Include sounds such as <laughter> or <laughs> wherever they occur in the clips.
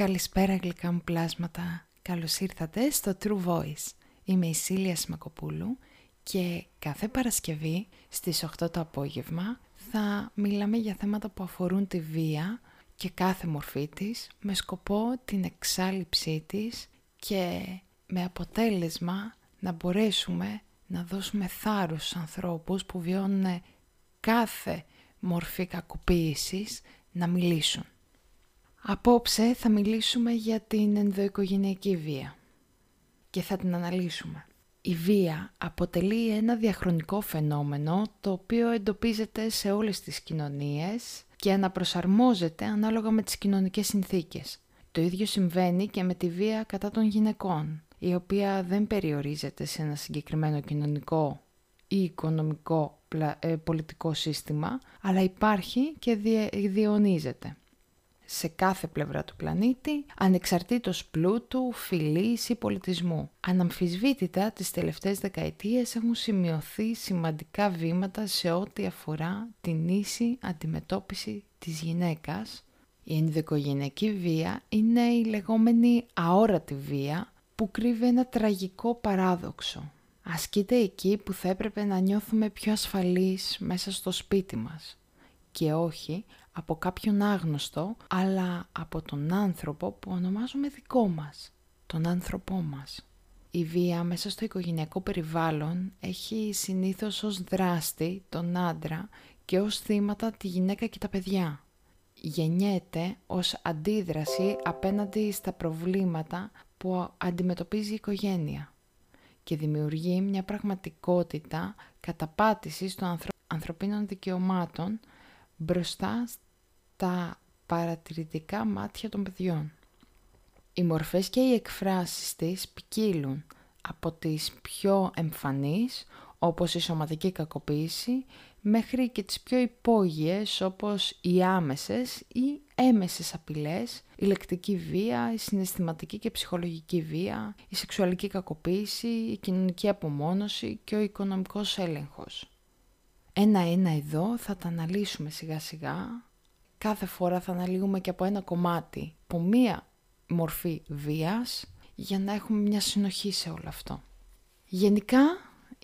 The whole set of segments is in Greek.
Καλησπέρα γλυκά μου πλάσματα. Καλώς ήρθατε στο True Voice. Είμαι η Σίλια Σμακοπούλου και κάθε Παρασκευή στις 8 το απόγευμα θα μιλάμε για θέματα που αφορούν τη βία και κάθε μορφή της με σκοπό την εξάλληψή της και με αποτέλεσμα να μπορέσουμε να δώσουμε θάρρος στους ανθρώπους που βιώνουν κάθε μορφή κακοποίησης να μιλήσουν. Απόψε θα μιλήσουμε για την ενδοοικογενειακή βία και θα την αναλύσουμε. Η βία αποτελεί ένα διαχρονικό φαινόμενο το οποίο εντοπίζεται σε όλες τις κοινωνίες και αναπροσαρμόζεται ανάλογα με τις κοινωνικές συνθήκες. Το ίδιο συμβαίνει και με τη βία κατά των γυναικών, η οποία δεν περιορίζεται σε ένα συγκεκριμένο κοινωνικό ή οικονομικό ε, πολιτικό σύστημα, αλλά υπάρχει και διαιωνίζεται σε κάθε πλευρά του πλανήτη, ανεξαρτήτως πλούτου, φυλής ή πολιτισμού. Αναμφισβήτητα τις τελευταίες δεκαετίες έχουν σημειωθεί σημαντικά βήματα σε ό,τι αφορά την ίση αντιμετώπιση της γυναίκας. Η ενδοικογενειακή βία είναι η λεγόμενη αόρατη βία που κρύβει ένα τραγικό παράδοξο. Ασκείται εκεί που θα έπρεπε να νιώθουμε πιο ασφαλείς μέσα στο σπίτι μας και όχι από κάποιον άγνωστο, αλλά από τον άνθρωπο που ονομάζουμε δικό μας, τον άνθρωπό μας. Η βία μέσα στο οικογενειακό περιβάλλον έχει συνήθως ως δράστη τον άντρα και ως θύματα τη γυναίκα και τα παιδιά. Γεννιέται ως αντίδραση απέναντι στα προβλήματα που αντιμετωπίζει η οικογένεια και δημιουργεί μια πραγματικότητα καταπάτησης των ανθρωπίνων δικαιωμάτων μπροστά στα παρατηρητικά μάτια των παιδιών. Οι μορφές και οι εκφράσεις της ποικίλουν από τις πιο εμφανείς, όπως η σωματική κακοποίηση, μέχρι και τις πιο υπόγειες, όπως οι άμεσες ή έμεσες απειλές, η λεκτική βία, η συναισθηματική και ψυχολογική βία, η σεξουαλική κακοποίηση, η κοινωνική απομόνωση και ο οικονομικός έλεγχος. Ένα-ένα εδώ θα τα αναλύσουμε σιγά σιγά. Κάθε φορά θα αναλύουμε και από ένα κομμάτι, από μία μορφή βίας, για να έχουμε μια συνοχή σε όλο αυτό. Γενικά,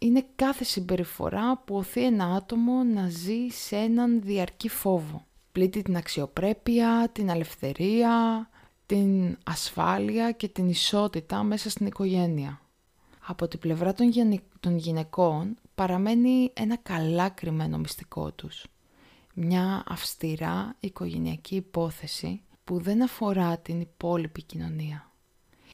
είναι κάθε συμπεριφορά που οθεί ένα άτομο να ζει σε έναν διαρκή φόβο. Πλήττει την αξιοπρέπεια, την ελευθερία, την ασφάλεια και την ισότητα μέσα στην οικογένεια. Από την πλευρά των γυναικών παραμένει ένα καλά κρυμμένο μυστικό τους. Μια αυστηρά οικογενειακή υπόθεση που δεν αφορά την υπόλοιπη κοινωνία.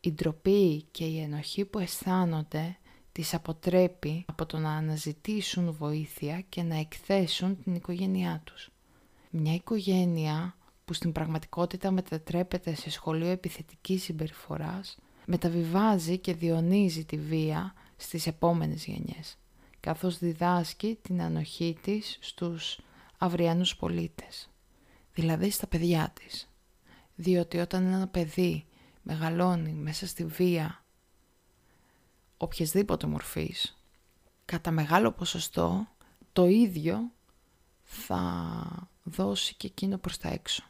Η ντροπή και η ενοχή που αισθάνονται τις αποτρέπει από το να αναζητήσουν βοήθεια και να εκθέσουν την οικογένειά τους. Μια οικογένεια που στην πραγματικότητα μετατρέπεται σε σχολείο επιθετικής συμπεριφοράς, μεταβιβάζει και διονύζει τη βία στις επόμενες γενιές καθώς διδάσκει την ανοχή της στους αυριανούς πολίτες, δηλαδή στα παιδιά της. Διότι όταν ένα παιδί μεγαλώνει μέσα στη βία οποιασδήποτε μορφής, κατά μεγάλο ποσοστό το ίδιο θα δώσει και εκείνο προς τα έξω.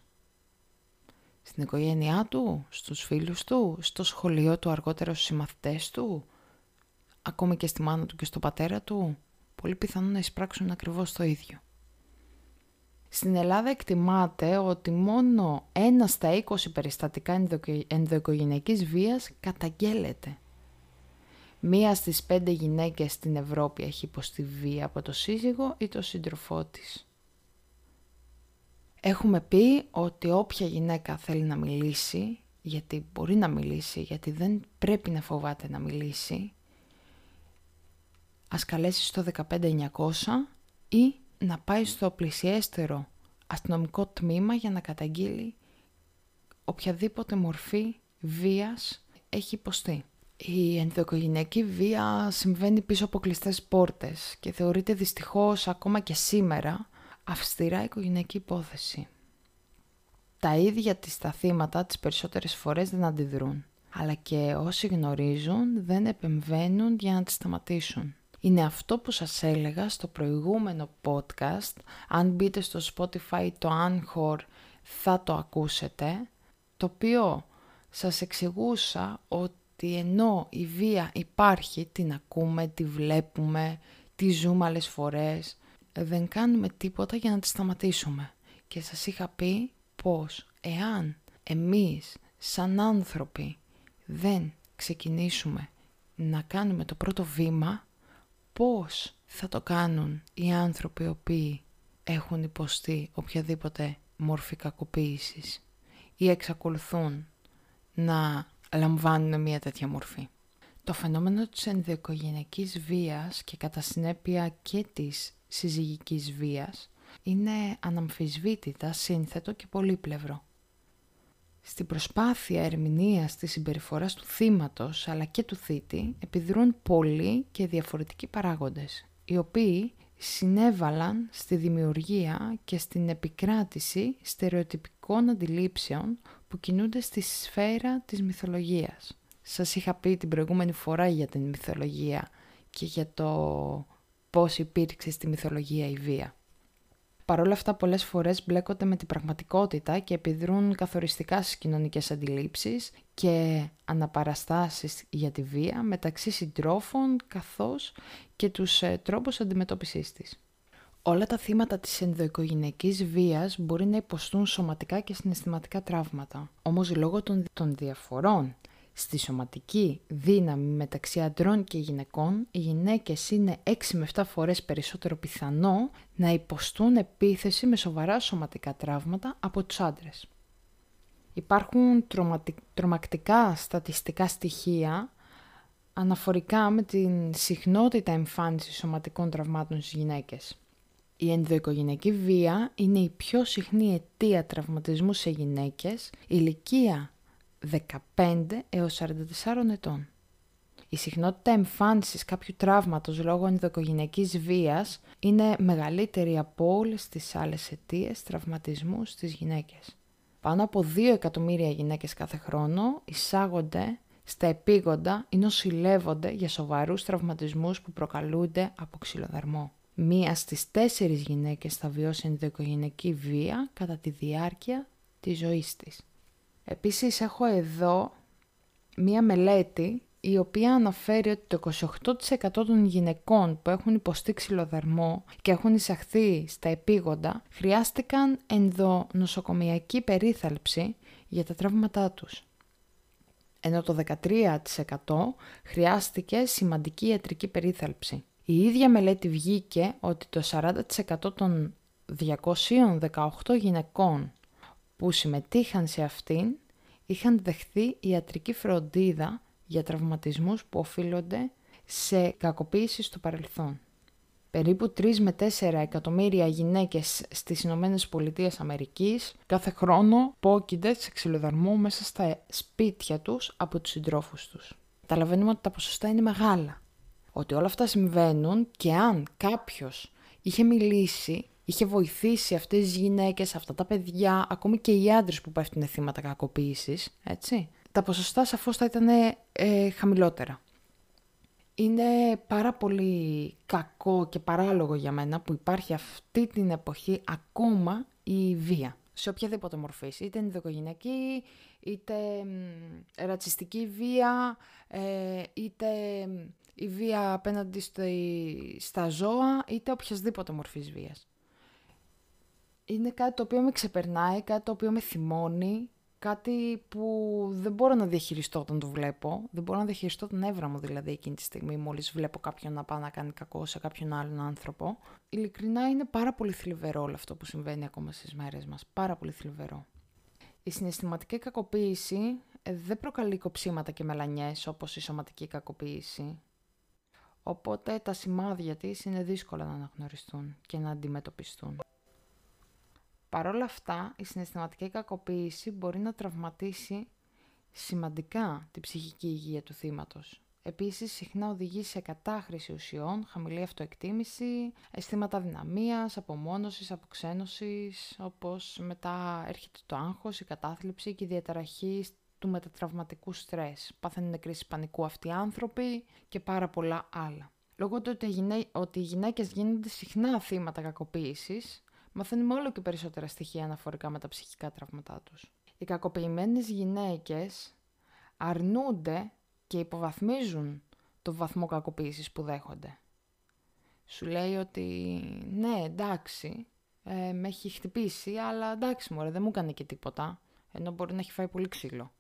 Στην οικογένειά του, στους φίλους του, στο σχολείο του αργότερα στους συμμαθητές του, ακόμη και στη μάνα του και στον πατέρα του, πολύ πιθανό να εισπράξουν ακριβώς το ίδιο. Στην Ελλάδα εκτιμάται ότι μόνο ένας στα 20 περιστατικά ενδοοικογενειακής βίας καταγγέλλεται. Μία στις πέντε γυναίκες στην Ευρώπη έχει υποστεί βία από το σύζυγο ή το σύντροφό της. Έχουμε πει ότι όποια γυναίκα θέλει να μιλήσει, γιατί μπορεί να μιλήσει, γιατί δεν πρέπει να φοβάται να μιλήσει, ας καλέσει στο 15900 ή να πάει στο πλησιέστερο αστυνομικό τμήμα για να καταγγείλει οποιαδήποτε μορφή βίας έχει υποστεί. Η ενδοοικογενειακή βία συμβαίνει πίσω από κλειστές πόρτες και θεωρείται δυστυχώς ακόμα και σήμερα αυστηρά οικογενειακή υπόθεση. Τα ίδια της τα θύματα τις περισσότερες φορές δεν αντιδρούν, αλλά και όσοι γνωρίζουν δεν επεμβαίνουν για να τις σταματήσουν είναι αυτό που σας έλεγα στο προηγούμενο podcast. Αν μπείτε στο Spotify το Anchor θα το ακούσετε. Το οποίο σας εξηγούσα ότι ενώ η βία υπάρχει, την ακούμε, τη βλέπουμε, τη ζούμε άλλες φορές, δεν κάνουμε τίποτα για να τη σταματήσουμε. Και σας είχα πει πως εάν εμείς σαν άνθρωποι δεν ξεκινήσουμε να κάνουμε το πρώτο βήμα, πώς θα το κάνουν οι άνθρωποι οι οποίοι έχουν υποστεί οποιαδήποτε μόρφη κακοποίησης ή εξακολουθούν να λαμβάνουν μια τέτοια μορφή. Το φαινόμενο της ενδοοικογενειακής βίας και κατά συνέπεια και της συζυγικής βίας είναι αναμφισβήτητα σύνθετο και πολύπλευρο. Στην προσπάθεια ερμηνείας της συμπεριφοράς του θύματος αλλά και του θήτη επιδρούν πολλοί και διαφορετικοί παράγοντες, οι οποίοι συνέβαλαν στη δημιουργία και στην επικράτηση στερεοτυπικών αντιλήψεων που κινούνται στη σφαίρα της μυθολογίας. Σας είχα πει την προηγούμενη φορά για την μυθολογία και για το πώς υπήρξε στη μυθολογία η βία. Παρ' όλα αυτά πολλές φορές μπλέκονται με την πραγματικότητα και επιδρούν καθοριστικά στις κοινωνικές αντιλήψεις και αναπαραστάσεις για τη βία μεταξύ συντρόφων καθώς και τους ε, τρόπους αντιμετώπισης της. Όλα τα θύματα της ενδοοικογενειακής βίας μπορεί να υποστούν σωματικά και συναισθηματικά τραύματα. Όμως λόγω των, των διαφορών στη σωματική δύναμη μεταξύ αντρών και γυναικών, οι γυναίκες είναι 6 με 7 φορές περισσότερο πιθανό να υποστούν επίθεση με σοβαρά σωματικά τραύματα από τους άντρες. Υπάρχουν τρομακτικά στατιστικά στοιχεία αναφορικά με την συχνότητα εμφάνισης σωματικών τραυμάτων στις γυναίκες. Η ενδοοικογενειακή βία είναι η πιο συχνή αιτία τραυματισμού σε γυναίκες ηλικία 15 έως 44 ετών. Η συχνότητα εμφάνισης κάποιου τραύματος λόγω ενδοοικογενειακής βίας είναι μεγαλύτερη από όλες τις άλλες αιτίες τραυματισμού στις γυναίκες. Πάνω από 2 εκατομμύρια γυναίκες κάθε χρόνο εισάγονται στα επίγοντα ή νοσηλεύονται για σοβαρούς τραυματισμούς που προκαλούνται από ξυλοδαρμό. Μία στις τέσσερις γυναίκες θα βιώσει ενδοοικογενειακή βία κατά τη διάρκεια της ζωής της. Επίσης έχω εδώ μία μελέτη η οποία αναφέρει ότι το 28% των γυναικών που έχουν υποστεί ξυλοδαρμό και έχουν εισαχθεί στα επίγοντα χρειάστηκαν ενδονοσοκομιακή περίθαλψη για τα τραύματά τους. Ενώ το 13% χρειάστηκε σημαντική ιατρική περίθαλψη. Η ίδια μελέτη βγήκε ότι το 40% των 218 γυναικών που συμμετείχαν σε αυτήν είχαν δεχθεί ιατρική φροντίδα για τραυματισμούς που οφείλονται σε κακοποίηση στο παρελθόν. Περίπου 3 με 4 εκατομμύρια γυναίκες στις Ηνωμένες Πολιτείες Αμερικής κάθε χρόνο πόκινται σε ξυλοδαρμό μέσα στα σπίτια τους από τους συντρόφους τους. Καταλαβαίνουμε ότι τα ποσοστά είναι μεγάλα. Ότι όλα αυτά συμβαίνουν και αν κάποιος είχε μιλήσει είχε βοηθήσει αυτές τις γυναίκες, αυτά τα παιδιά, ακόμη και οι άντρες που πέφτουν θύματα κακοποίησης, έτσι. Τα ποσοστά σαφώς θα ήταν ε, χαμηλότερα. Είναι πάρα πολύ κακό και παράλογο για μένα που υπάρχει αυτή την εποχή ακόμα η βία. Σε οποιαδήποτε μορφή, είτε ενδοκογενειακή, είτε ρατσιστική βία, ε, είτε η βία απέναντι στα ζώα, είτε οποιασδήποτε μορφής βίας είναι κάτι το οποίο με ξεπερνάει, κάτι το οποίο με θυμώνει, κάτι που δεν μπορώ να διαχειριστώ όταν το βλέπω. Δεν μπορώ να διαχειριστώ τον εύρα μου δηλαδή εκείνη τη στιγμή μόλις βλέπω κάποιον να πάει να κάνει κακό σε κάποιον άλλον άνθρωπο. Ειλικρινά είναι πάρα πολύ θλιβερό όλο αυτό που συμβαίνει ακόμα στις μέρες μας. Πάρα πολύ θλιβερό. Η συναισθηματική κακοποίηση ε, δεν προκαλεί κοψίματα και μελανιές όπως η σωματική κακοποίηση. Οπότε τα σημάδια της είναι δύσκολα να αναγνωριστούν και να αντιμετωπιστούν. Παρ' όλα αυτά, η συναισθηματική κακοποίηση μπορεί να τραυματίσει σημαντικά την ψυχική υγεία του θύματος. Επίσης, συχνά οδηγεί σε κατάχρηση ουσιών, χαμηλή αυτοεκτίμηση, αισθήματα δυναμίας, απομόνωσης, αποξένωσης, όπως μετά έρχεται το άγχος, η κατάθλιψη και η διαταραχή του μετατραυματικού στρες. Πάθαινουν κρίση πανικού αυτοί οι άνθρωποι και πάρα πολλά άλλα. Λόγω του ότι οι γυναίκες γίνονται συχνά θύματα κακοποίησης, μαθαίνουμε όλο και περισσότερα στοιχεία αναφορικά με τα ψυχικά τραύματά τους. Οι κακοποιημένες γυναίκες αρνούνται και υποβαθμίζουν το βαθμό κακοποίησης που δέχονται. Σου λέει ότι ναι εντάξει, ε, με έχει χτυπήσει, αλλά εντάξει μωρέ δεν μου έκανε και τίποτα, ενώ μπορεί να έχει φάει πολύ ξύλο.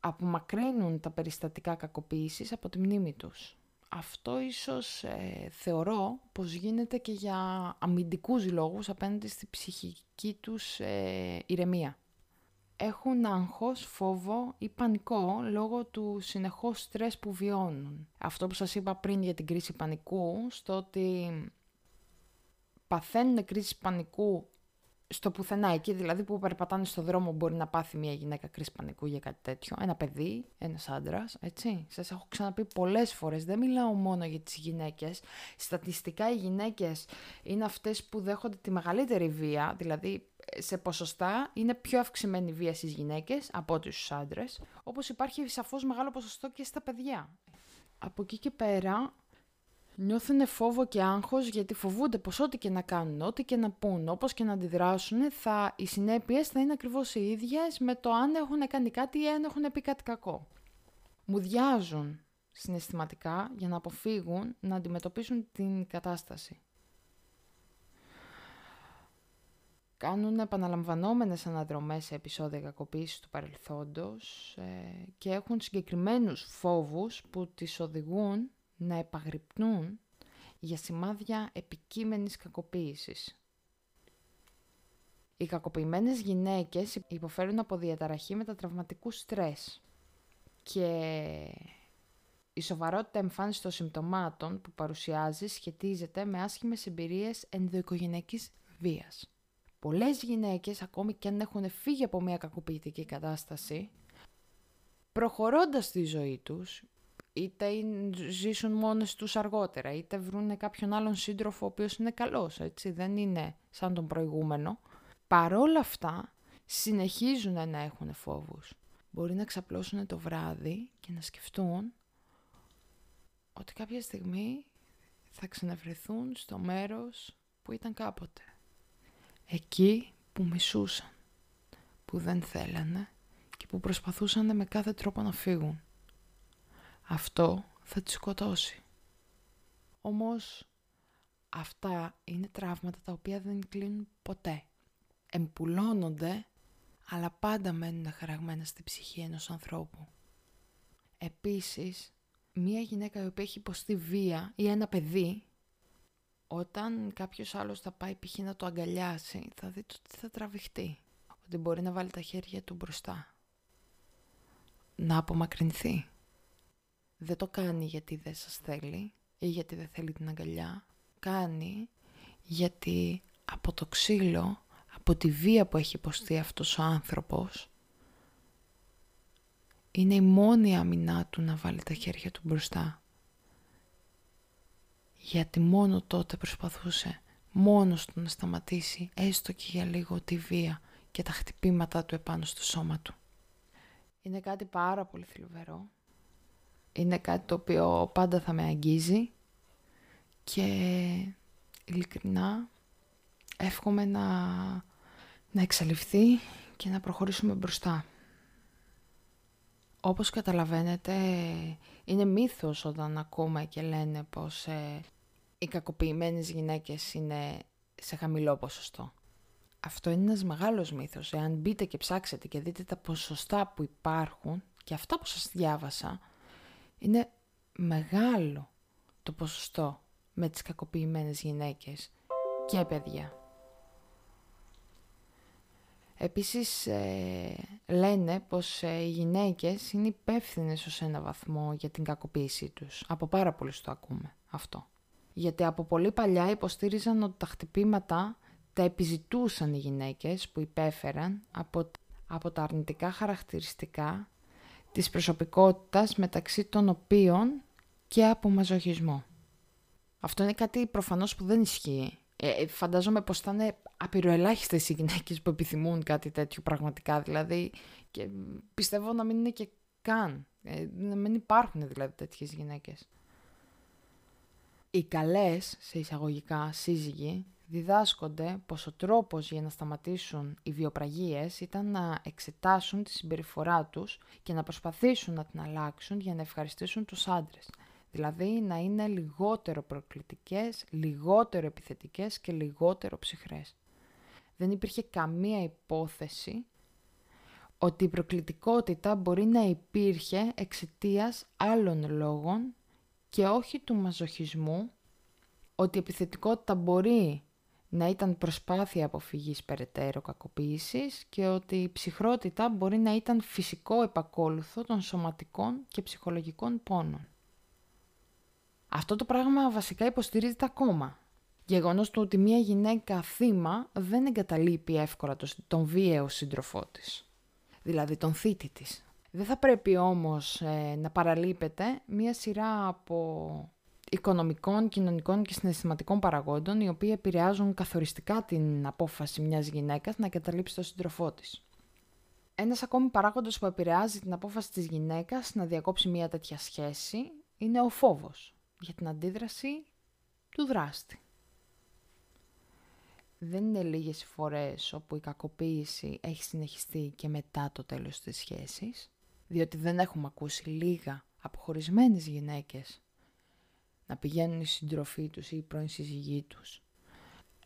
Απομακρύνουν τα περιστατικά κακοποίησης από τη μνήμη τους. Αυτό ίσως ε, θεωρώ πως γίνεται και για αμυντικούς λόγους απέναντι στη ψυχική τους ε, ηρεμία έχουν άγχος, φόβο ή πανικό λόγω του συνεχώς στρες που βιώνουν. Αυτό που σας είπα πριν για την κρίση πανικού, στο ότι παθαίνουν κρίση πανικού στο πουθενά, εκεί δηλαδή που περπατάνε στο δρόμο μπορεί να πάθει μια γυναίκα κρίση πανικού για κάτι τέτοιο. Ένα παιδί, ένας άντρας, έτσι. Σας έχω ξαναπεί πολλές φορές, δεν μιλάω μόνο για τις γυναίκες. Στατιστικά οι γυναίκες είναι αυτές που δέχονται τη μεγαλύτερη βία, δηλαδή σε ποσοστά είναι πιο αυξημένη η βία στις γυναίκες από ό,τι στους άντρες, όπως υπάρχει σαφώς μεγάλο ποσοστό και στα παιδιά. Από εκεί και πέρα, Νιώθουν φόβο και άγχος γιατί φοβούνται πως ό,τι και να κάνουν, ό,τι και να πούν, όπως και να αντιδράσουν, θα, οι συνέπειες θα είναι ακριβώς οι ίδιες με το αν έχουν κάνει κάτι ή αν έχουν πει κάτι κακό. Μουδιάζουν συναισθηματικά για να αποφύγουν να αντιμετωπίσουν την κατάσταση. Κάνουν επαναλαμβανόμενες αναδρομές σε επεισόδια κακοποίησης του παρελθόντος ε, και έχουν συγκεκριμένους φόβους που τις οδηγούν να επαγρυπνούν για σημάδια επικείμενης κακοποίησης. Οι κακοποιημένες γυναίκες υποφέρουν από διαταραχή μετατραυματικού στρες και η σοβαρότητα εμφάνιση των συμπτωμάτων που παρουσιάζει σχετίζεται με άσχημες εμπειρίες ενδοοικογενειακής βίας. Πολλές γυναίκες, ακόμη και αν έχουν φύγει από μια κακοποιητική κατάσταση, προχωρώντας τη ζωή τους, είτε ζήσουν μόνες τους αργότερα, είτε βρουν κάποιον άλλον σύντροφο ο οποίος είναι καλός, έτσι, δεν είναι σαν τον προηγούμενο. Παρόλα αυτά, συνεχίζουν να έχουν φόβους. Μπορεί να ξαπλώσουν το βράδυ και να σκεφτούν ότι κάποια στιγμή θα ξαναβρεθούν στο μέρος που ήταν κάποτε. Εκεί που μισούσαν, που δεν θέλανε και που προσπαθούσαν με κάθε τρόπο να φύγουν αυτό θα τη σκοτώσει. Όμως αυτά είναι τραύματα τα οποία δεν κλείνουν ποτέ. Εμπουλώνονται, αλλά πάντα μένουν χαραγμένα στη ψυχή ενός ανθρώπου. Επίσης, μία γυναίκα η οποία έχει υποστεί βία ή ένα παιδί, όταν κάποιος άλλος θα πάει π.χ. να το αγκαλιάσει, θα δει ότι θα τραβηχτεί. Ότι μπορεί να βάλει τα χέρια του μπροστά. Να απομακρυνθεί δεν το κάνει γιατί δεν σας θέλει ή γιατί δεν θέλει την αγκαλιά. Κάνει γιατί από το ξύλο, από τη βία που έχει υποστεί αυτός ο άνθρωπος, είναι η μόνη αμυνά του να βάλει τα χέρια του μπροστά. Γιατί μόνο τότε προσπαθούσε μόνος του να σταματήσει έστω και για λίγο τη βία και τα χτυπήματα του επάνω στο σώμα του. Είναι κάτι πάρα πολύ θλιβερό είναι κάτι το οποίο πάντα θα με αγγίζει και ειλικρινά εύχομαι να, να εξαλειφθεί και να προχωρήσουμε μπροστά. Όπως καταλαβαίνετε, είναι μύθος όταν ακούμε και λένε πως ε, οι κακοποιημένες γυναίκες είναι σε χαμηλό ποσοστό. Αυτό είναι ένας μεγάλος μύθος. Εάν μπείτε και ψάξετε και δείτε τα ποσοστά που υπάρχουν και αυτά που σας διάβασα, είναι μεγάλο το ποσοστό με τις κακοποιημένες γυναίκες και παιδιά. Επίσης ε, λένε πως ε, οι γυναίκες είναι υπεύθυνες ως ένα βαθμό για την κακοποίησή τους. Από πάρα πολύ το ακούμε αυτό. Γιατί από πολύ παλιά υποστήριζαν ότι τα χτυπήματα τα επιζητούσαν οι γυναίκες που υπέφεραν από, από τα αρνητικά χαρακτηριστικά της προσωπικότητας μεταξύ των οποίων και από μαζοχισμό. Αυτό είναι κάτι προφανώς που δεν ισχύει. Ε, ε, φαντάζομαι πως θα είναι απειροελάχιστες οι γυναίκες που επιθυμούν κάτι τέτοιο πραγματικά δηλαδή και πιστεύω να μην είναι και καν. Ε, να μην υπάρχουν δηλαδή τέτοιες γυναίκες. Οι καλές, σε εισαγωγικά, σύζυγοι διδάσκονται πως ο τρόπος για να σταματήσουν οι βιοπραγίες ήταν να εξετάσουν τη συμπεριφορά τους και να προσπαθήσουν να την αλλάξουν για να ευχαριστήσουν τους άντρες. Δηλαδή να είναι λιγότερο προκλητικές, λιγότερο επιθετικές και λιγότερο ψυχρές. Δεν υπήρχε καμία υπόθεση ότι η προκλητικότητα μπορεί να υπήρχε εξαιτίας άλλων λόγων και όχι του μαζοχισμού, ότι η επιθετικότητα μπορεί να ήταν προσπάθεια αποφυγής περαιτέρω κακοποίησης και ότι η ψυχρότητα μπορεί να ήταν φυσικό επακόλουθο των σωματικών και ψυχολογικών πόνων. Αυτό το πράγμα βασικά υποστηρίζεται ακόμα. Γεγονός του ότι μια γυναίκα θύμα δεν εγκαταλείπει εύκολα τον βίαιο σύντροφό της. Δηλαδή τον θήτη της. Δεν θα πρέπει όμως ε, να παραλείπεται μια σειρά από οικονομικών, κοινωνικών και συναισθηματικών παραγόντων οι οποίοι επηρεάζουν καθοριστικά την απόφαση μιας γυναίκας να εγκαταλείψει τον σύντροφό της. Ένας ακόμη παράγοντας που επηρεάζει την απόφαση της γυναίκας να διακόψει μια τέτοια σχέση είναι ο φόβος για την αντίδραση του δράστη. Δεν είναι λίγες οι φορές όπου η κακοποίηση έχει συνεχιστεί και μετά το τέλος της σχέσης, διότι δεν έχουμε ακούσει λίγα αποχωρισμένες γυναίκες να πηγαίνουν οι συντροφοί τους ή οι πρώην σύζυγοί τους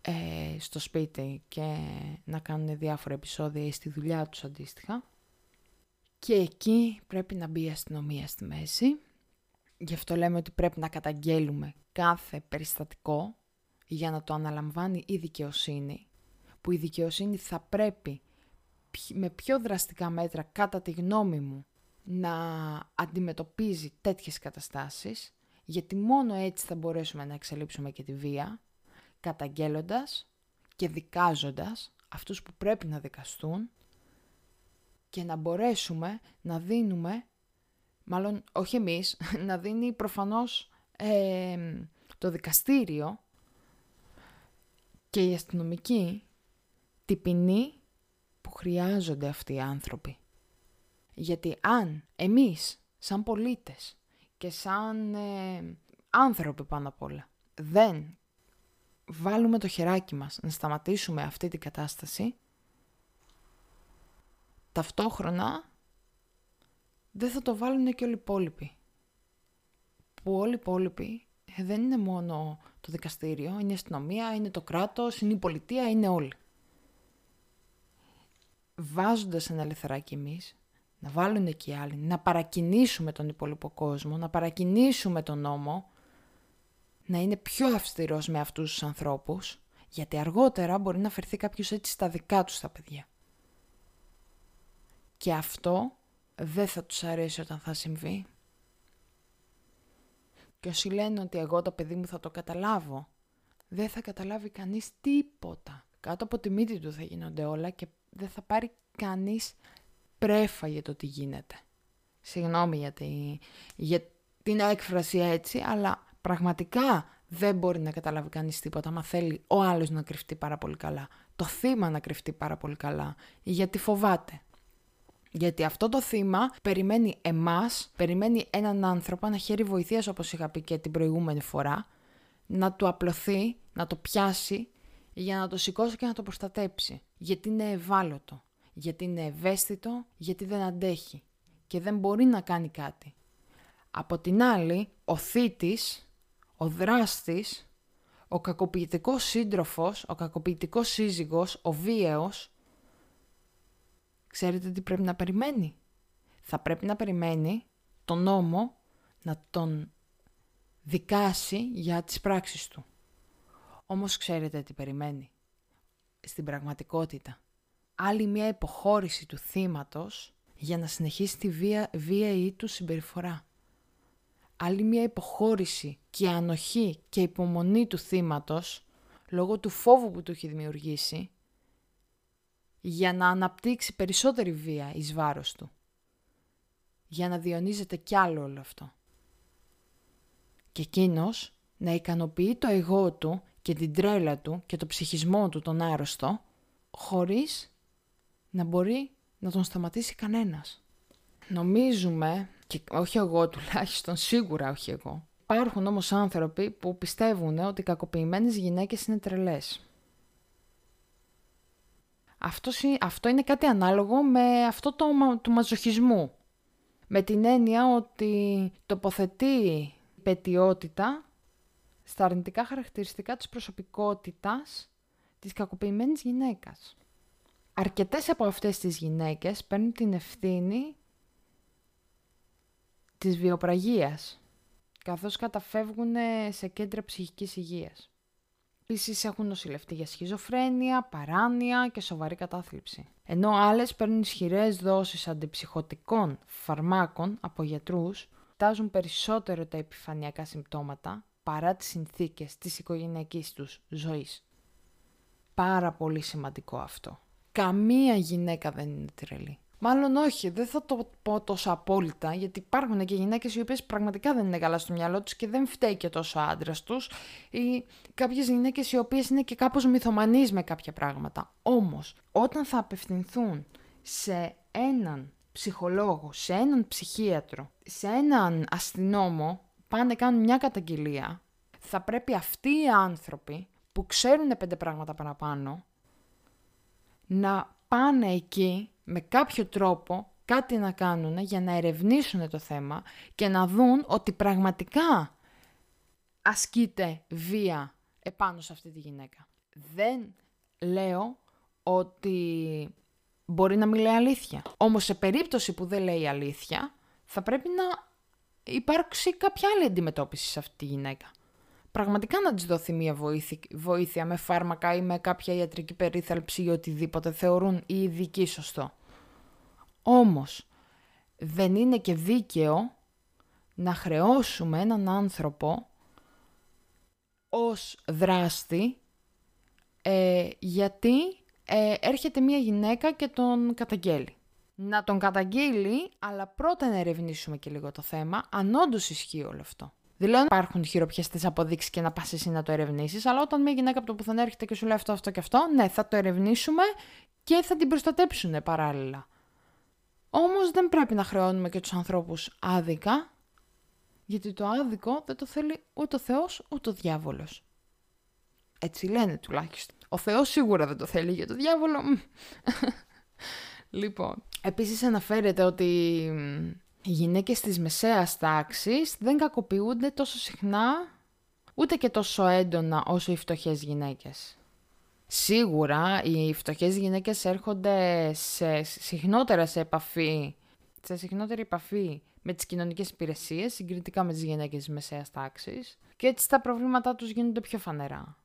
ε, στο σπίτι και να κάνουν διάφορα επεισόδια ή στη δουλειά τους αντίστοιχα. Και εκεί πρέπει να μπει η αστυνομία στη μέση. Γι' αυτό λέμε ότι πρέπει να καταγγέλουμε κάθε περιστατικό για να το αναλαμβάνει η δικαιοσύνη. Που η δικαιοσύνη θα πρέπει με πιο δραστικά μέτρα κατά τη γνώμη μου να αντιμετωπίζει τέτοιες καταστάσεις γιατί μόνο έτσι θα μπορέσουμε να εξελίψουμε και τη βία, καταγγέλλοντας και δικάζοντας αυτούς που πρέπει να δικαστούν και να μπορέσουμε να δίνουμε, μάλλον όχι εμείς, <laughs> να δίνει προφανώς το δικαστήριο και οι αστυνομικοί τη ποινή που χρειάζονται αυτοί οι άνθρωποι. Γιατί αν εμείς σαν πολίτες και σαν ε, άνθρωποι πάνω απ' όλα. Δεν βάλουμε το χεράκι μας να σταματήσουμε αυτή την κατάσταση, ταυτόχρονα δεν θα το βάλουν και όλοι οι υπόλοιποι. Που όλοι οι υπόλοιποι ε, δεν είναι μόνο το δικαστήριο, είναι η αστυνομία, είναι το κράτος, είναι η πολιτεία, είναι όλοι. Βάζοντας ένα ελευθεράκι εμείς, να βάλουν εκεί άλλοι, να παρακινήσουμε τον υπόλοιπο κόσμο, να παρακινήσουμε τον νόμο, να είναι πιο αυστηρός με αυτούς τους ανθρώπους, γιατί αργότερα μπορεί να φερθεί κάποιος έτσι στα δικά τους τα παιδιά. Και αυτό δεν θα τους αρέσει όταν θα συμβεί. Και όσοι λένε ότι εγώ το παιδί μου θα το καταλάβω, δεν θα καταλάβει κανείς τίποτα. Κάτω από τη μύτη του θα γίνονται όλα και δεν θα πάρει κανείς πρέφαγε το τι γίνεται. Συγγνώμη για, για την έκφραση έτσι, αλλά πραγματικά δεν μπορεί να καταλάβει κανείς τίποτα, μα θέλει ο άλλος να κρυφτεί πάρα πολύ καλά, το θύμα να κρυφτεί πάρα πολύ καλά, γιατί φοβάται. Γιατί αυτό το θύμα περιμένει εμάς, περιμένει έναν άνθρωπο, ένα χέρι βοηθείας όπως είχα πει και την προηγούμενη φορά, να του απλωθεί, να το πιάσει για να το σηκώσει και να το προστατέψει. Γιατί είναι ευάλωτο γιατί είναι ευαίσθητο, γιατί δεν αντέχει και δεν μπορεί να κάνει κάτι. Από την άλλη, ο θήτης, ο δράστης, ο κακοποιητικός σύντροφος, ο κακοποιητικός σύζυγος, ο βίαιος, ξέρετε τι πρέπει να περιμένει; Θα πρέπει να περιμένει τον νόμο να τον δικάσει για τις πράξεις του. Όμως ξέρετε τι περιμένει; Στην πραγματικότητα άλλη μια υποχώρηση του θύματος για να συνεχίσει τη βία, βίαιη του συμπεριφορά. Άλλη μια υποχώρηση και ανοχή και υπομονή του θύματος λόγω του φόβου που του έχει δημιουργήσει για να αναπτύξει περισσότερη βία εις βάρος του. Για να διονύζεται κι άλλο όλο αυτό. Και εκείνος να ικανοποιεί το εγώ του και την τρέλα του και το ψυχισμό του τον άρρωστο χωρίς να μπορεί να τον σταματήσει κανένας. Νομίζουμε, και όχι εγώ τουλάχιστον, σίγουρα όχι εγώ, υπάρχουν όμως άνθρωποι που πιστεύουν ότι οι κακοποιημένες γυναίκες είναι τρελές. Αυτός, αυτό είναι κάτι ανάλογο με αυτό το, του μαζοχισμού. Με την έννοια ότι τοποθετεί πετιότητα στα αρνητικά χαρακτηριστικά της προσωπικότητας της κακοποιημένης γυναίκας. Αρκετές από αυτές τις γυναίκες παίρνουν την ευθύνη της βιοπραγίας, καθώς καταφεύγουν σε κέντρα ψυχικής υγείας. Επίσης έχουν νοσηλευτεί για σχιζοφρένεια, παράνοια και σοβαρή κατάθλιψη. Ενώ άλλες παίρνουν ισχυρές δόσεις αντιψυχωτικών φαρμάκων από γιατρούς, τάζουν περισσότερο τα επιφανειακά συμπτώματα παρά τις συνθήκες της οικογενειακής τους ζωής. Πάρα πολύ σημαντικό αυτό. Καμία γυναίκα δεν είναι τρελή. Μάλλον όχι, δεν θα το πω τόσο απόλυτα, γιατί υπάρχουν και γυναίκες οι οποίες πραγματικά δεν είναι καλά στο μυαλό τους και δεν φταίει και τόσο άντρας τους, ή κάποιες γυναίκες οι οποίες είναι και κάπως μυθομανείς με κάποια πράγματα. Όμως, όταν θα απευθυνθούν σε έναν ψυχολόγο, σε έναν ψυχίατρο, σε έναν αστυνόμο, πάνε κάνουν μια καταγγελία, θα πρέπει αυτοί οι άνθρωποι που ξέρουν πέντε πράγματα παραπάνω, να πάνε εκεί με κάποιο τρόπο κάτι να κάνουν για να ερευνήσουν το θέμα και να δουν ότι πραγματικά ασκείται βία επάνω σε αυτή τη γυναίκα. Δεν λέω ότι μπορεί να μην λέει αλήθεια. Όμως σε περίπτωση που δεν λέει αλήθεια, θα πρέπει να υπάρξει κάποια άλλη αντιμετώπιση σε αυτή τη γυναίκα. Πραγματικά να της δοθεί μια βοήθεια, με φάρμακα ή με κάποια ιατρική περίθαλψη ή οτιδήποτε θεωρούν οι ειδικοί σωστό. Όμως, δεν είναι και δίκαιο να χρεώσουμε έναν άνθρωπο ως δράστη ε, γιατί ε, έρχεται μια γυναίκα και τον καταγγέλει. Να τον καταγγείλει, αλλά πρώτα να ερευνήσουμε και λίγο το θέμα, αν όντως ισχύει όλο αυτό. Δεν λέω να υπάρχουν χειροπιαστές αποδείξεις και να πας εσύ να το ερευνήσεις, αλλά όταν μια γυναίκα από το πουθενά έρχεται και σου λέει αυτό, αυτό και αυτό, ναι, θα το ερευνήσουμε και θα την προστατέψουν παράλληλα. Όμως δεν πρέπει να χρεώνουμε και τους ανθρώπους άδικα, γιατί το άδικο δεν το θέλει ούτε ο Θεός ούτε ο διάβολος. Έτσι λένε τουλάχιστον. Ο Θεός σίγουρα δεν το θέλει για το διάβολο. <laughs> λοιπόν, επίσης αναφέρεται ότι οι γυναίκες της μεσαίας τάξης δεν κακοποιούνται τόσο συχνά ούτε και τόσο έντονα όσο οι φτωχές γυναίκες. Σίγουρα οι φτωχές γυναίκες έρχονται σε, συχνότερα σε επαφή, σε συχνότερη επαφή με τις κοινωνικές υπηρεσίες, συγκριτικά με τις γυναίκες της μεσαίας τάξης και έτσι τα προβλήματά τους γίνονται πιο φανερά.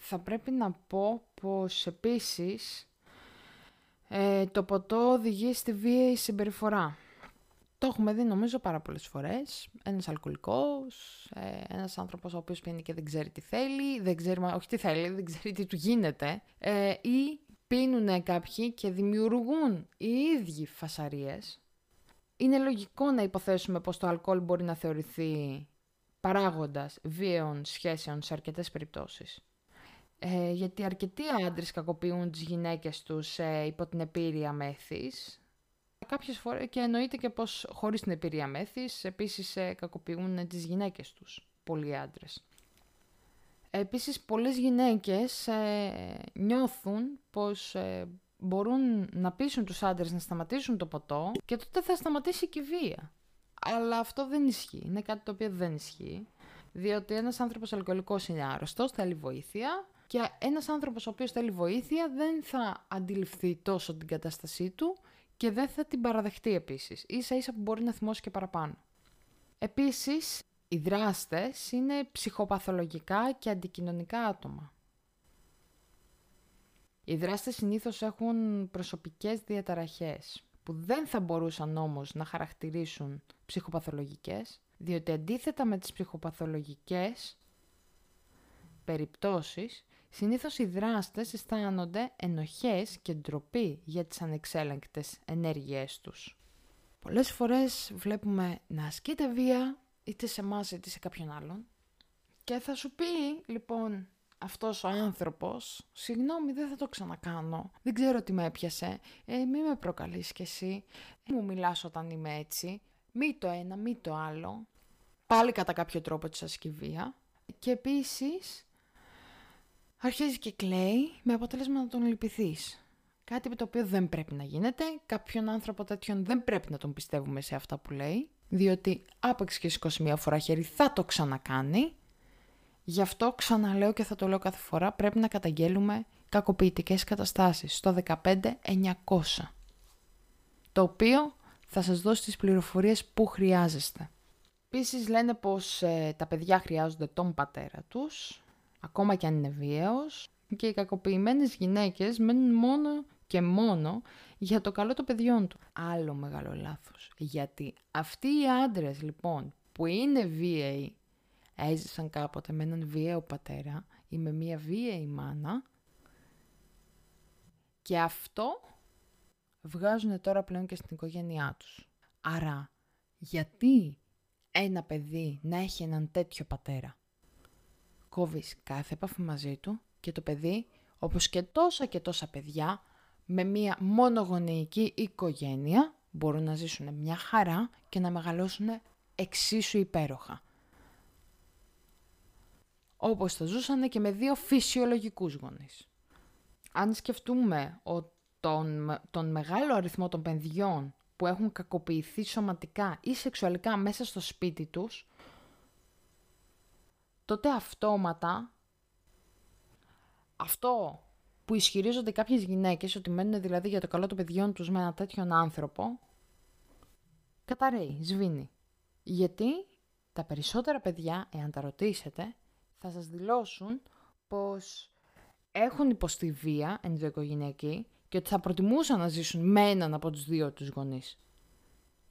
Θα πρέπει να πω πως επίσης ε, το ποτό οδηγεί στη βίαιη συμπεριφορά. Το έχουμε δει νομίζω πάρα πολλές φορές. Ένας αλκοολικός, ε, ένας άνθρωπος ο οποίος πίνει και δεν ξέρει τι θέλει, δεν ξέρει, όχι τι θέλει, δεν ξέρει τι του γίνεται. Ε, ή πίνουν κάποιοι και δημιουργούν οι ίδιοι φασαρίες. Είναι λογικό να υποθέσουμε πως το αλκοόλ μπορεί να θεωρηθεί παράγοντας βίαιων σχέσεων σε αρκετές περιπτώσεις. Ε, γιατί αρκετοί άντρες κακοποιούν τις γυναίκες τους ε, υπό την επίρρεια μέθης, κάποιες φορές και εννοείται και πως χωρίς την εμπειρία μέθης επίσης ε, κακοποιούν τις γυναίκες τους, πολλοί άντρες. Επίσης, πολλές γυναίκες ε, νιώθουν πως ε, μπορούν να πείσουν τους άντρες να σταματήσουν το ποτό και τότε θα σταματήσει και η βία. Αλλά αυτό δεν ισχύει. Είναι κάτι το οποίο δεν ισχύει. Διότι ένας άνθρωπος αλκοολικός είναι άρρωστος, θέλει βοήθεια και ένας άνθρωπος ο οποίος θέλει βοήθεια δεν θα αντιληφθεί τόσο την κατάστασή του και δεν θα την παραδεχτεί επίσης. Ίσα ίσα που μπορεί να θυμώσει και παραπάνω. Επίσης, οι δράστες είναι ψυχοπαθολογικά και αντικοινωνικά άτομα. Οι δράστες συνήθως έχουν προσωπικές διαταραχές, που δεν θα μπορούσαν όμως να χαρακτηρίσουν ψυχοπαθολογικές, διότι αντίθετα με τις ψυχοπαθολογικές περιπτώσεις, Συνήθως οι δράστες αισθάνονται ενοχές και ντροπή για τις ανεξέλεγκτες ενέργειές τους. Πολλές φορές βλέπουμε να ασκείται βία είτε σε εμάς είτε σε κάποιον άλλον. Και θα σου πει λοιπόν αυτός ο άνθρωπος «Συγγνώμη, δεν θα το ξανακάνω, δεν ξέρω τι με έπιασε, ε, μη με προκαλείς κι εσύ, ε, μου μιλάς όταν είμαι έτσι, μη το ένα, μη το άλλο». Πάλι κατά κάποιο τρόπο της ασκηβία και επίσης αρχίζει και κλαίει με αποτέλεσμα να τον λυπηθείς. Κάτι το οποίο δεν πρέπει να γίνεται. Κάποιον άνθρωπο τέτοιον δεν πρέπει να τον πιστεύουμε σε αυτά που λέει. Διότι άπαξ και σηκώσει μια φορά χέρι θα το ξανακάνει. Γι' αυτό ξαναλέω και θα το λέω κάθε φορά πρέπει να καταγγέλουμε κακοποιητικές καταστάσεις στο 15900. Το οποίο θα σας δώσει τις πληροφορίες που χρειάζεστε. Επίσης λένε πως ε, τα παιδιά χρειάζονται τον πατέρα τους, ακόμα και αν είναι βίαιος, και οι κακοποιημένες γυναίκες μένουν μόνο και μόνο για το καλό των παιδιών του. Άλλο μεγάλο λάθος. Γιατί αυτοί οι άντρες λοιπόν που είναι βίαιοι, έζησαν κάποτε με έναν βίαιο πατέρα ή με μία βίαιη μάνα και αυτό βγάζουν τώρα πλέον και στην οικογένειά τους. Άρα, γιατί ένα παιδί να έχει έναν τέτοιο πατέρα; Κόβεις κάθε επαφή μαζί του και το παιδί, όπως και τόσα και τόσα παιδιά, με μία μονογονεϊκή οικογένεια, μπορούν να ζήσουν μια χαρά και να μεγαλώσουν εξίσου υπέροχα. Όπως θα ζούσαν και με δύο φυσιολογικούς γονείς. Αν σκεφτούμε τον, τον μεγάλο αριθμό των παιδιών που έχουν κακοποιηθεί σωματικά ή σεξουαλικά μέσα στο σπίτι τους, τότε αυτόματα αυτό που ισχυρίζονται κάποιες γυναίκες ότι μένουν δηλαδή για το καλό των παιδιών τους με έναν τέτοιον άνθρωπο, καταραίει, σβήνει. Γιατί τα περισσότερα παιδιά, εάν τα ρωτήσετε, θα σας δηλώσουν πως έχουν υποστεί βία ενδοοικογενειακή και ότι θα προτιμούσαν να ζήσουν με έναν από τους δύο τους γονείς.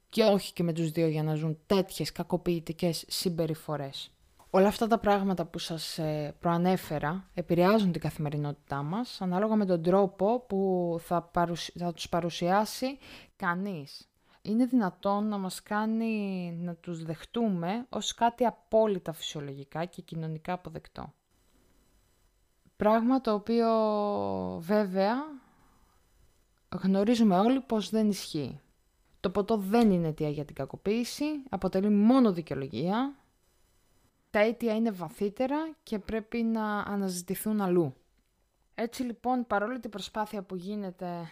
Και όχι και με τους δύο για να ζουν τέτοιες κακοποιητικές συμπεριφορές. Όλα αυτά τα πράγματα που σας ε, προανέφερα επηρεάζουν την καθημερινότητά μας ανάλογα με τον τρόπο που θα, παρουσι... θα τους παρουσιάσει κανείς. Είναι δυνατόν να μας κάνει να τους δεχτούμε ως κάτι απόλυτα φυσιολογικά και κοινωνικά αποδεκτό. Πράγμα το οποίο βέβαια γνωρίζουμε όλοι πως δεν ισχύει. Το ποτό δεν είναι αιτία για την κακοποίηση, αποτελεί μόνο δικαιολογία. Τα αίτια είναι βαθύτερα και πρέπει να αναζητηθούν αλλού. Έτσι λοιπόν, παρόλο την προσπάθεια που γίνεται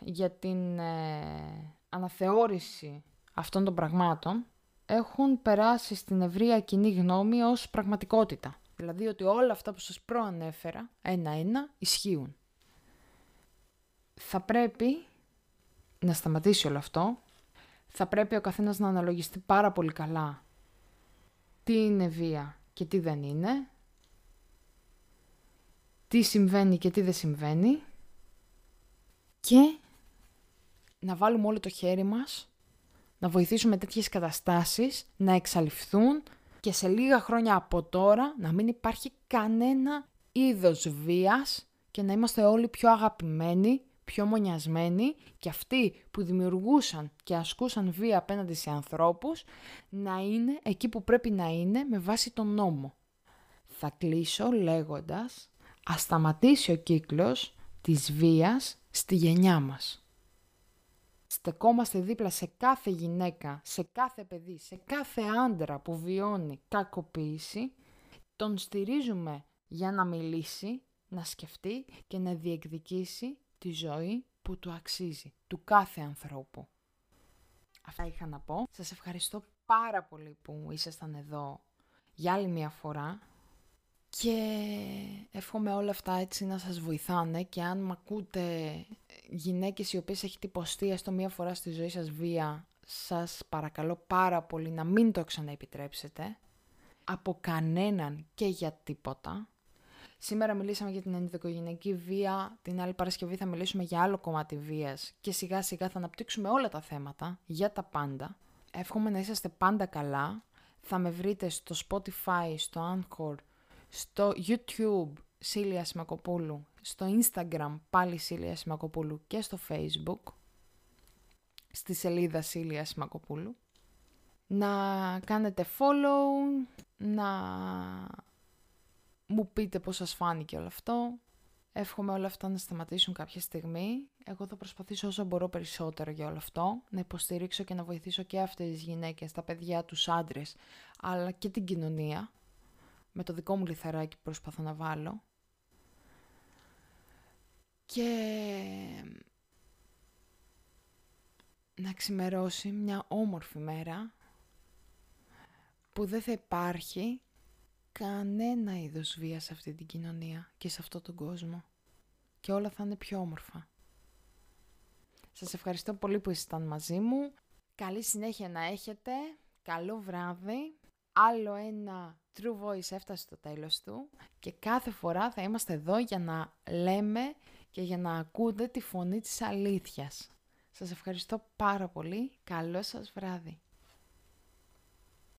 για την ε, αναθεώρηση αυτών των πραγμάτων, έχουν περάσει στην ευρεία κοινή γνώμη ως πραγματικότητα. Δηλαδή ότι όλα αυτά που σας προανέφερα, ένα-ένα, ισχύουν. Θα πρέπει να σταματήσει όλο αυτό. Θα πρέπει ο καθένας να αναλογιστεί πάρα πολύ καλά τι είναι βία και τι δεν είναι. Τι συμβαίνει και τι δεν συμβαίνει. Και να βάλουμε όλο το χέρι μας, να βοηθήσουμε τέτοιες καταστάσεις να εξαλειφθούν και σε λίγα χρόνια από τώρα να μην υπάρχει κανένα είδος βίας και να είμαστε όλοι πιο αγαπημένοι, πιο μονιασμένοι και αυτοί που δημιουργούσαν και ασκούσαν βία απέναντι σε ανθρώπους να είναι εκεί που πρέπει να είναι με βάση τον νόμο. Θα κλείσω λέγοντας ας σταματήσει ο κύκλος της βίας στη γενιά μας στεκόμαστε δίπλα σε κάθε γυναίκα, σε κάθε παιδί, σε κάθε άντρα που βιώνει κακοποίηση, τον στηρίζουμε για να μιλήσει, να σκεφτεί και να διεκδικήσει τη ζωή που του αξίζει, του κάθε ανθρώπου. Αυτά είχα να πω. Σας ευχαριστώ πάρα πολύ που ήσασταν εδώ για άλλη μια φορά και εύχομαι όλα αυτά έτσι να σας βοηθάνε και αν μ' ακούτε γυναίκες οι οποίες έχετε υποστεί έστω μία φορά στη ζωή σας βία, σας παρακαλώ πάρα πολύ να μην το ξαναεπιτρέψετε από κανέναν και για τίποτα. Σήμερα μιλήσαμε για την ενδοικογενειακή βία, την άλλη Παρασκευή θα μιλήσουμε για άλλο κομμάτι βίας και σιγά σιγά θα αναπτύξουμε όλα τα θέματα για τα πάντα. Εύχομαι να είσαστε πάντα καλά. Θα με βρείτε στο Spotify, στο Anchor, στο YouTube Σίλια Σιμακοπούλου, στο Instagram πάλι Σίλια Σιμακοπούλου και στο Facebook στη σελίδα Σίλια Σιμακοπούλου να κάνετε follow, να μου πείτε πώς σας φάνηκε όλο αυτό. Εύχομαι όλα αυτά να σταματήσουν κάποια στιγμή. Εγώ θα προσπαθήσω όσο μπορώ περισσότερο για όλο αυτό, να υποστηρίξω και να βοηθήσω και αυτές τις γυναίκες, τα παιδιά, τους άντρες, αλλά και την κοινωνία, με το δικό μου λιθαράκι που προσπαθώ να βάλω. και να ξημερώσει μια όμορφη μέρα που δεν θα υπάρχει κανένα είδος βία σε αυτή την κοινωνία και σε αυτόν τον κόσμο και όλα θα είναι πιο όμορφα. Σας ευχαριστώ πολύ που ήσασταν μαζί μου. Καλή συνέχεια να έχετε. Καλό βράδυ. Άλλο ένα True Voice έφτασε στο τέλος του και κάθε φορά θα είμαστε εδώ για να λέμε και για να ακούτε τη φωνή της αλήθειας. Σας ευχαριστώ πάρα πολύ. Καλό σας βράδυ.